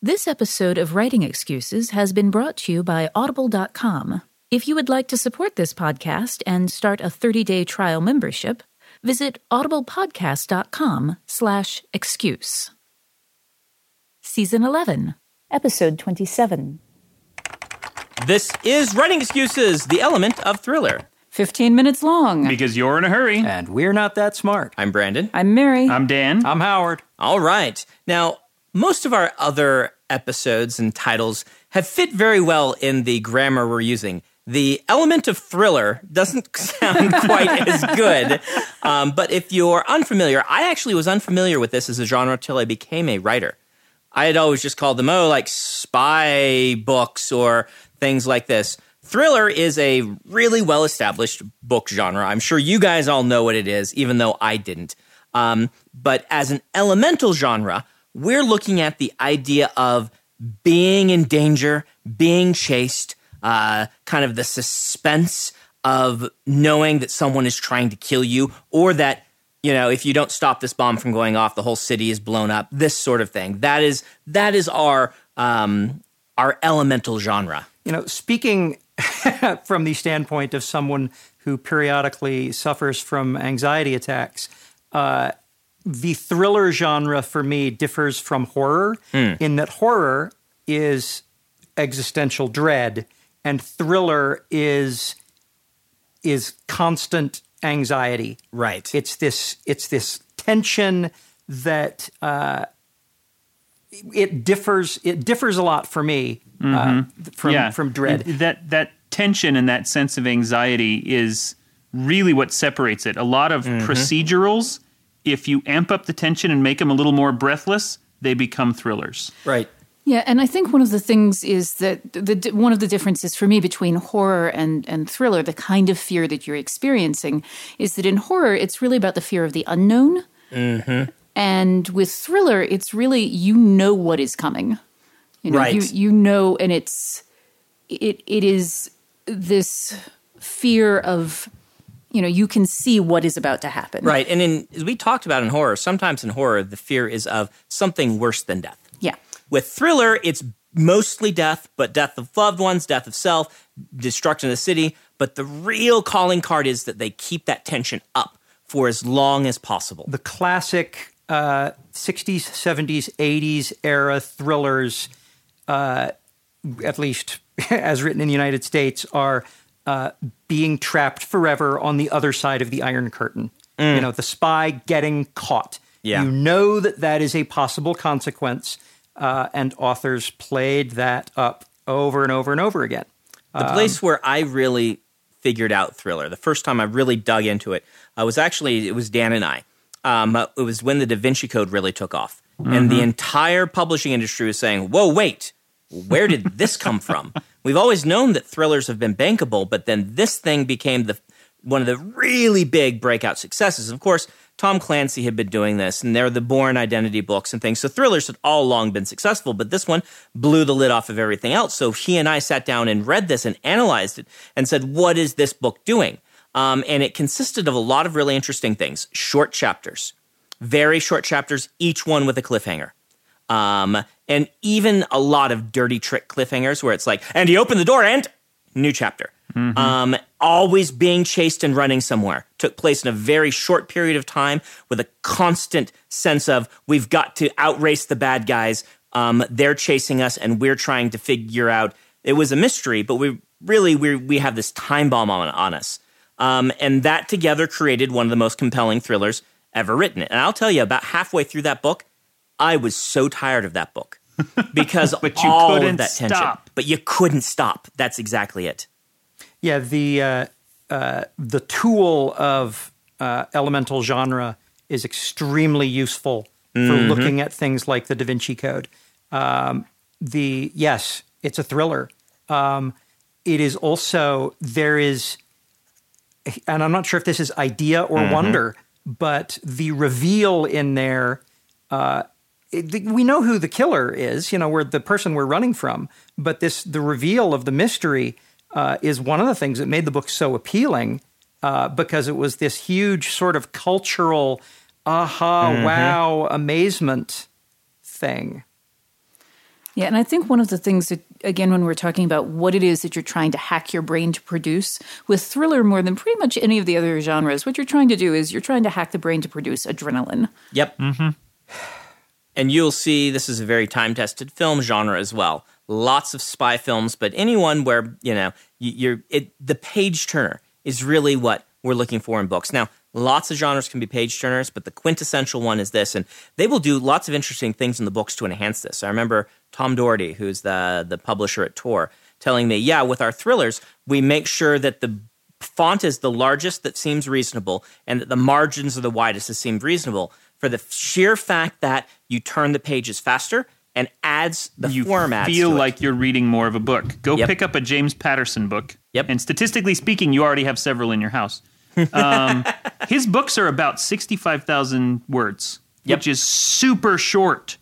This episode of Writing Excuses has been brought to you by Audible.com. If you would like to support this podcast and start a 30-day trial membership, visit audiblepodcast.com slash excuse. Season 11, Episode 27. This is Writing Excuses, the element of thriller. 15 minutes long. Because you're in a hurry. And we're not that smart. I'm Brandon. I'm Mary. I'm Dan. I'm Howard. All right. Now, most of our other episodes and titles have fit very well in the grammar we're using. The element of thriller doesn't sound quite as good. Um, but if you're unfamiliar, I actually was unfamiliar with this as a genre till I became a writer. I had always just called them, oh, like spy books or things like this. Thriller is a really well established book genre. I'm sure you guys all know what it is, even though I didn't. Um, but as an elemental genre, we're looking at the idea of being in danger, being chased, uh, kind of the suspense of knowing that someone is trying to kill you, or that you know if you don't stop this bomb from going off, the whole city is blown up. This sort of thing. That is that is our um, our elemental genre. You know, speaking from the standpoint of someone who periodically suffers from anxiety attacks, uh, the thriller genre for me differs from horror Hmm. in that horror is existential dread and thriller is is constant anxiety. Right. It's this it's this tension that uh, it differs it differs a lot for me uh, from yeah. from dread. That that tension and that sense of anxiety is really what separates it. A lot of procedurals, if you amp up the tension and make them a little more breathless, they become thrillers. right. Yeah, and I think one of the things is that the, the one of the differences for me between horror and and thriller, the kind of fear that you're experiencing, is that in horror it's really about the fear of the unknown, mm-hmm. and with thriller it's really you know what is coming, you know, Right. you you know, and it's it it is this fear of you know you can see what is about to happen, Right. And in as we talked about in horror, sometimes in horror the fear is of something worse than death. Yeah. With thriller, it's mostly death, but death of loved ones, death of self, destruction of the city. But the real calling card is that they keep that tension up for as long as possible. the classic uh, 60s, 70s, 80s era thrillers, uh, at least as written in the United States, are uh, being trapped forever on the other side of the Iron Curtain. You know, the spy getting caught. Yeah. You know that that is a possible consequence, uh, and authors played that up over and over and over again. The place where I really figured out thriller, the first time I really dug into it, uh, was actually it was Dan and I. Um, it was when the Da Vinci Code really took off, and the entire publishing industry was saying, "Whoa, wait, where did this come from?" We've always known that thrillers have been bankable, but then this thing became the one of the really big breakout successes. Of course, Tom Clancy had been doing this, and they're the Bourne Identity books and things. So thrillers had all along been successful, but this one blew the lid off of everything else. So he and I sat down and read this and analyzed it and said, "What is this book doing?" Um, and it consisted of a lot of really interesting things: short chapters, very short chapters, each one with a cliffhanger. Um, and even a lot of dirty trick cliffhangers where it's like, and he opened the door and new chapter. Um, always being chased and running somewhere took place in a very short period of time with a constant sense of we've got to outrace the bad guys. Um, they're chasing us and we're trying to figure out. It was a mystery, but we really we we have this time bomb on, on us. Um, and that together created one of the most compelling thrillers ever written. And I'll tell you, about halfway through that book, I was so tired of that book because But you all couldn't of that tension. stop. But you couldn't stop. That's exactly it. Yeah, the uh, uh, the tool of uh, elemental genre is extremely useful for looking at things like the Da Vinci Code. Um, the yes, it's a thriller. Um, it is also there is, and I'm not sure if this is idea or wonder, but the reveal in there. It- we know who the killer is. You know, we're the person we're running from. But this, the reveal of the mystery, uh, is one of the things that made the book so appealing uh, because it was this huge sort of cultural aha, wow, amazement thing. Yeah, and I think one of the things that, again, when we're talking about what it is that you're trying to hack your brain to produce, with thriller more than pretty much any of the other genres, what you're trying to do is you're trying to hack the brain to produce adrenaline. Yep. Mm-hmm. And you'll see this is a very time tested film genre as well. Lots of spy films, but anyone where, you know, you're, it, the page turner is really what we're looking for in books. Now, lots of genres can be page turners, but the quintessential one is this. And they will do lots of interesting things in the books to enhance this. I remember Tom Doherty, who's the, the publisher at Tor, telling me, yeah, with our thrillers, we make sure that the font is the largest that seems reasonable and that the margins are the widest that seem reasonable for the sheer fact that you turn the pages faster and adds the you format. feel like you're reading more of a book. Go Yep. pick up a James Patterson book. Yep. And statistically speaking, you already have several in your house. Um, his books are about 65,000 words, Yep. which is super short.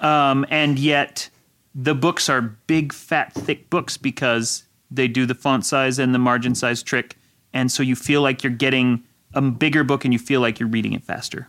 Um, and yet, the books are big, fat, thick books because they do the font size and the margin size trick. And so you feel like you're getting a bigger book and you feel like you're reading it faster.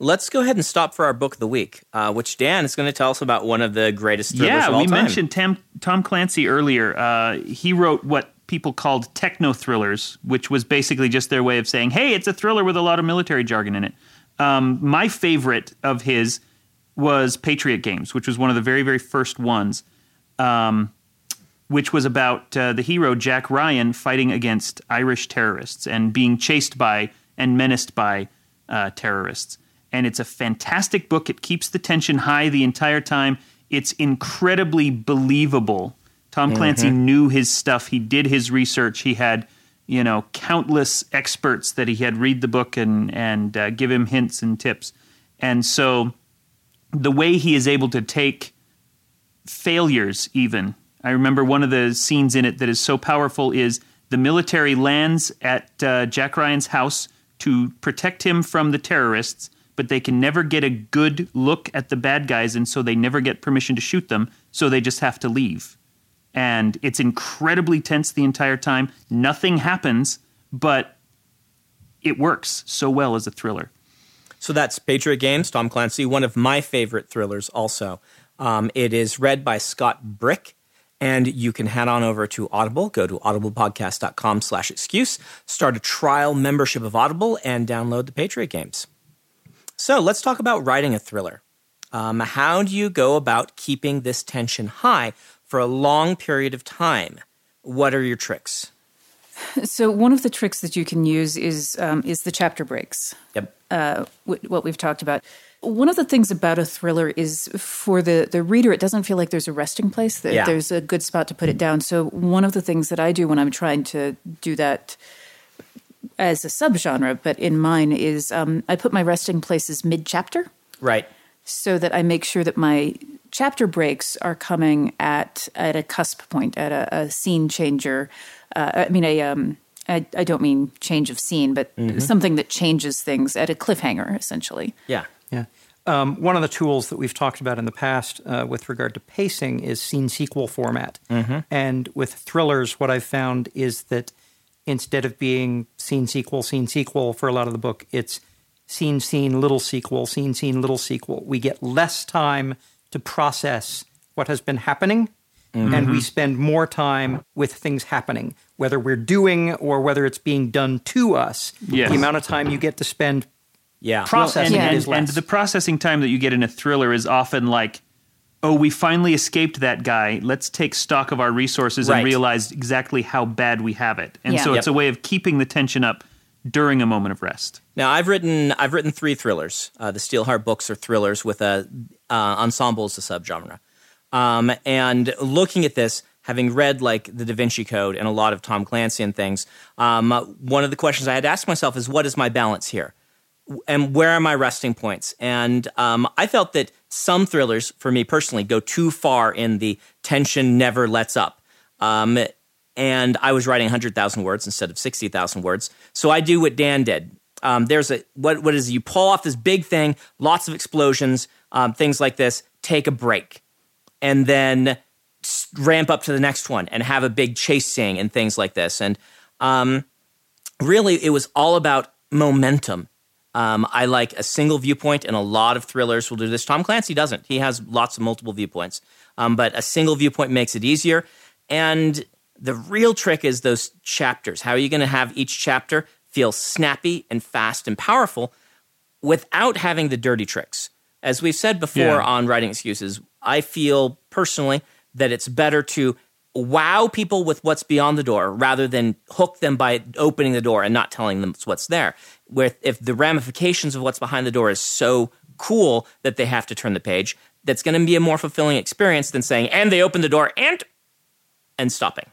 Let's go ahead and stop for our book of the week, uh, which Dan is going to tell us about one of the greatest thrillers yeah, of all we time. mentioned Tam, Tom Clancy earlier. Uh, he wrote what people called techno thrillers, which was basically just their way of saying, "Hey, it's a thriller with a lot of military jargon in it." Um, my favorite of his was Patriot Games, which was one of the very, very first ones, um, which was about uh, the hero Jack Ryan fighting against Irish terrorists and being chased by and menaced by uh, terrorists. And it's a fantastic book. It keeps the tension high the entire time. It's incredibly believable. Tom Clancy knew his stuff. He did his research. He had, you know, countless experts that he had read the book and and uh, give him hints and tips. And so, the way he is able to take failures, even I remember one of the scenes in it that is so powerful is the military lands at uh, Jack Ryan's house to protect him from the terrorists, but they can never get a good look at the bad guys, and so they never get permission to shoot them, so they just have to leave. And it's incredibly tense the entire time. Nothing happens, but it works so well as a thriller. So that's Patriot Games, Tom Clancy, one of my favorite thrillers also. Um, it is read by Scott Brick, and you can head on over to Audible, go to audiblepodcast.com slash excuse, start a trial membership of Audible, and download the Patriot Games. So let's talk about writing a thriller. Um, how do you go about keeping this tension high for a long period of time? What are your tricks? So one of the tricks that you can use is um, is the chapter breaks. Yep. uh, wh- what we've talked about. One of the things about a thriller is for the, the reader, it doesn't feel like there's a resting place. That Yeah. There's a good spot to put it down. So one of the things that I do when I'm trying to do that as a subgenre, but in mine is um, I put my resting places mid chapter Right. so that I make sure that my chapter breaks are coming at at a cusp point, at a, a scene changer. Uh, I mean, a um, I, I don't mean change of scene, but something that changes things at a cliffhanger, essentially. Yeah. Yeah. um, one of the tools that we've talked about in the past uh, with regard to pacing is scene sequel format. And with thrillers, what I've found is that instead of being scene sequel, scene sequel for a lot of the book, it's scene, scene, little sequel, scene, scene, little sequel. We get less time to process what has been happening. And we mm-hmm. spend more time with things happening, whether we're doing or whether it's being done to us. Yes. The amount of time you get to spend Yeah. processing and, it and, is less. and the processing time that you get in a thriller is often like, oh, we finally escaped that guy. Let's take stock of our resources Right. and realize exactly how bad we have it. And Yeah. so it's Yep. a way of keeping the tension up during a moment of rest. Now I've written I've written three thrillers. Uh, the Steelheart books are thrillers with a uh, ensemble as a subgenre. Um, and looking at this, having read like the Da Vinci Code and a lot of Tom Clancy and things, um, one of the questions I had to ask myself is, what is my balance here? and where are my resting points? And um, I felt that some thrillers, for me personally, go too far in the tension never lets up. Um, and I was writing 100,000 words instead of 60,000 words. So I do what Dan did. Um, there's a what what is you pull off this big thing, lots of explosions, um, things like this. Take a break, and then ramp up to the next one and have a big chase scene and things like this. And um, really, it was all about momentum. Um, I like a single viewpoint, and a lot of thrillers will do this. Tom Clancy doesn't. He has lots of multiple viewpoints, um, but a single viewpoint makes it easier. And the real trick is those chapters. How are you going to have each chapter feel snappy and fast and powerful without having the dirty tricks? As we've said before Yeah. on writing excuses, I feel personally that it's better to wow people with what's beyond the door rather than hook them by opening the door and not telling them what's there. Where if the ramifications of what's behind the door is so cool that they have to turn the page, that's going to be a more fulfilling experience than saying, and they open the door and and stopping.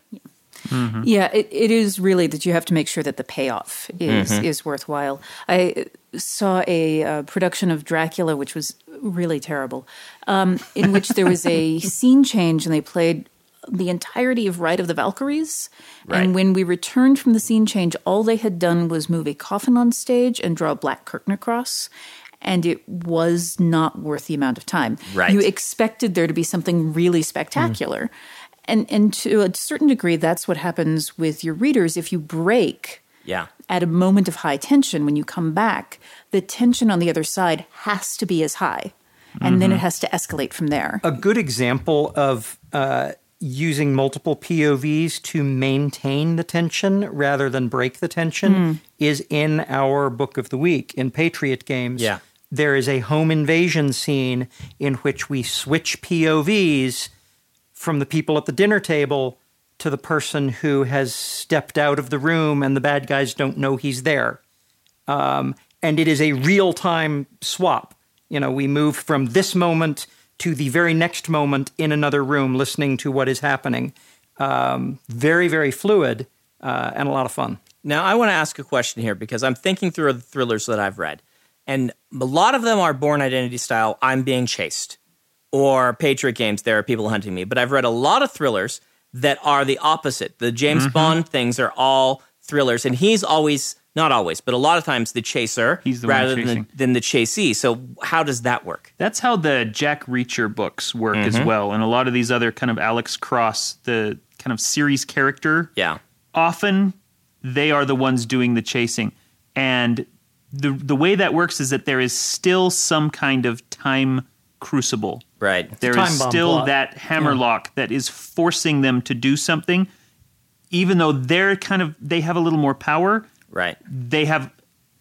Yeah, it, it is really that you have to make sure that the payoff is is worthwhile. I saw a uh, production of Dracula, which was really terrible, um, in which there was a scene change, and they played the entirety of Ride of the Valkyries. Right. And when we returned from the scene change, all they had done was move a coffin on stage and draw a black curtain across. And it was not worth the amount of time. Right. You expected there to be something really spectacular. And and to a certain degree, that's what happens with your readers. If you break Yeah. at a moment of high tension, when you come back, the tension on the other side has to be as high. And then it has to escalate from there. a good example of uh, using multiple POVs to maintain the tension rather than break the tension is in our book of the week in Patriot Games. Yeah. There is a home invasion scene in which we switch POVs from the people at the dinner table to the person who has stepped out of the room and the bad guys don't know he's there um, and it is a real time swap. You know, we move from this moment to the very next moment in another room, listening to what is happening. Um, very, very fluid uh, and a lot of fun. Now, I want to ask a question here because I'm thinking through the thrillers that I've read, and a lot of them are Bourne Identity style. I'm being chased, or Patriot Games. There are people hunting me. But I've read a lot of thrillers that are the opposite. The James Mm-hmm. Bond things are all thrillers, and he's always not always, but a lot of times the chaser He's the rather than the, than the chasee. So how does that work? That's how the Jack Reacher books work as Mm-hmm. well. And a lot of these other kind of Alex Cross, the kind of series character, Yeah. often they are the ones doing the chasing. And the the way that works is that there is still some kind of time crucible. Right. There time still plot. that hammerlock that is forcing them to do something even though they're kind of they have a little more power, Right. they have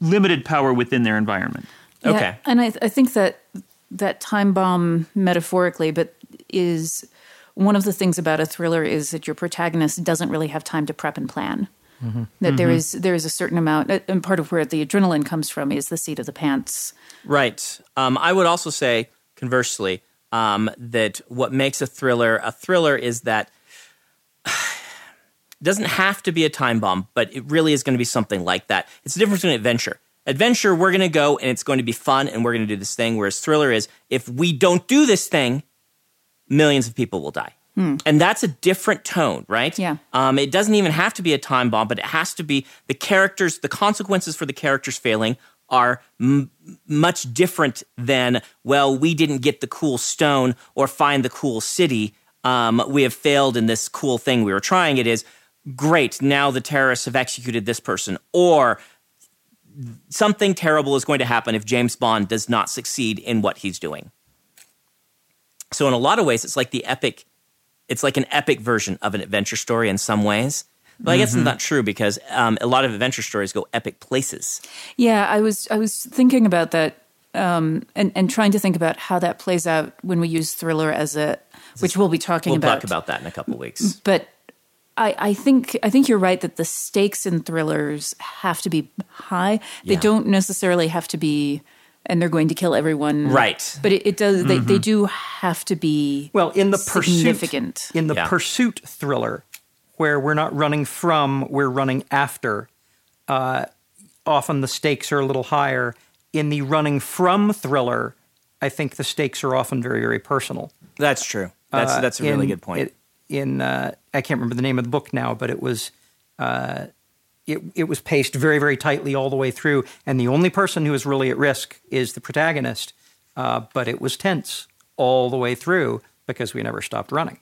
limited power within their environment. Yeah, Okay. and I, I think that that time bomb metaphorically, but is one of the things about a thriller is that your protagonist doesn't really have time to prep and plan. That there is there is a certain amount, and part of where the adrenaline comes from is the seat of the pants. Right. Um, I would also say, conversely, um, that what makes a thriller a thriller is that it doesn't have to be a time bomb, but it really is going to be something like that. It's the difference between adventure. Adventure, we're going to go and it's going to be fun and we're going to do this thing. Whereas thriller is, if we don't do this thing, millions of people will die. And that's a different tone, right? Yeah. Um, it doesn't even have to be a time bomb, but it has to be the characters, the consequences for the characters failing are m- much different than, well, we didn't get the cool stone or find the cool city. Um, we have failed in this cool thing we were trying. It is great. Now the terrorists have executed this person. Or something terrible is going to happen if James Bond does not succeed in what he's doing. So, in a lot of ways, it's like the epic, it's like an epic version of an adventure story in some ways. But I guess it's not true because um, a lot of adventure stories go epic places. Yeah, I was I was thinking about that um, and and trying to think about how that plays out when we use thriller as a which we'll be talking We'll about. talk about that in a couple weeks. But I, I think I think you're right that the stakes in thrillers have to be high. They Yeah. don't necessarily have to be, and they're going to kill everyone. Right. But it, it does. They, they do have to be. Well, in the pursuit, in the Yeah. pursuit thriller, where we're not running from, we're running after. Uh, often the stakes are a little higher. In the running from thriller, I think the stakes are often very, very personal. That's true. That's Uh, that's a really in- good point. it- in uh, I can't remember the name of the book now, but it was uh, it it was paced very very tightly all the way through, and the only person who is really at risk is the protagonist. Uh, but it was tense all the way through because we never stopped running.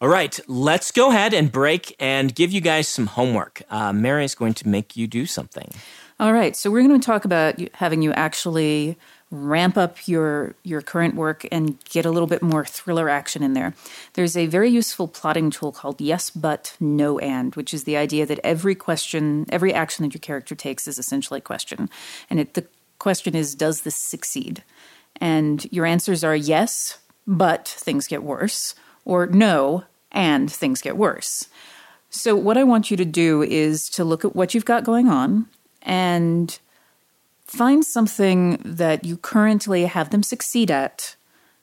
All right, let's go ahead and break and give you guys some homework. Uh, Mary is going to make you do something. All right, so we're going to talk about having you actually ramp up your your current work and get a little bit more thriller action in there. There's a very useful plotting tool called yes but no and, which is the idea that every question, every action that your character takes is essentially a question. And it, the question is does this succeed? And your answers are yes, but things get worse, or no, and things get worse. So, what I want you to do is to look at what you've got going on and find something that you currently have them succeed at,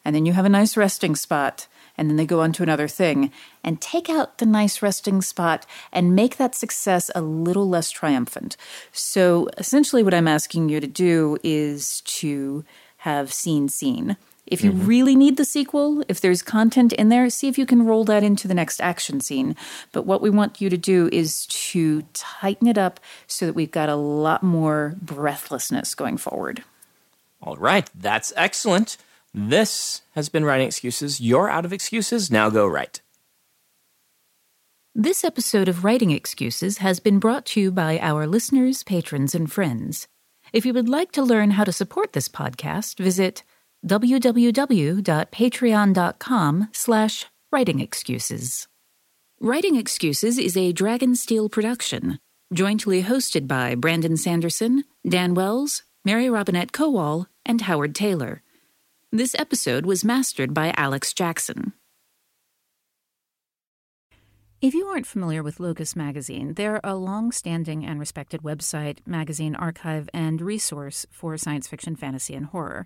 and then you have a nice resting spot, and then they go on to another thing, and take out the nice resting spot and make that success a little less triumphant. So, essentially, what I'm asking you to do is to have seen, scene. If you mm-hmm. really need the sequel, if there's content in there, see if you can roll that into the next action scene. But what we want you to do is to tighten it up so that we've got a lot more breathlessness going forward. All right, that's excellent. This has been Writing Excuses. You're out of excuses. Now go write. This episode of Writing Excuses has been brought to you by our listeners, patrons, and friends. If you would like to learn how to support this podcast, visit www.patreon.com slash writing excuses. Writing Excuses is a Dragonsteel production, jointly hosted by Brandon Sanderson, Dan Wells, Mary Robinette Kowal, and Howard Tayler. This episode was mastered by Alex Jackson. If you aren't familiar with Locus Magazine, they're a long standing and respected website, magazine archive, and resource for science fiction, fantasy, and horror.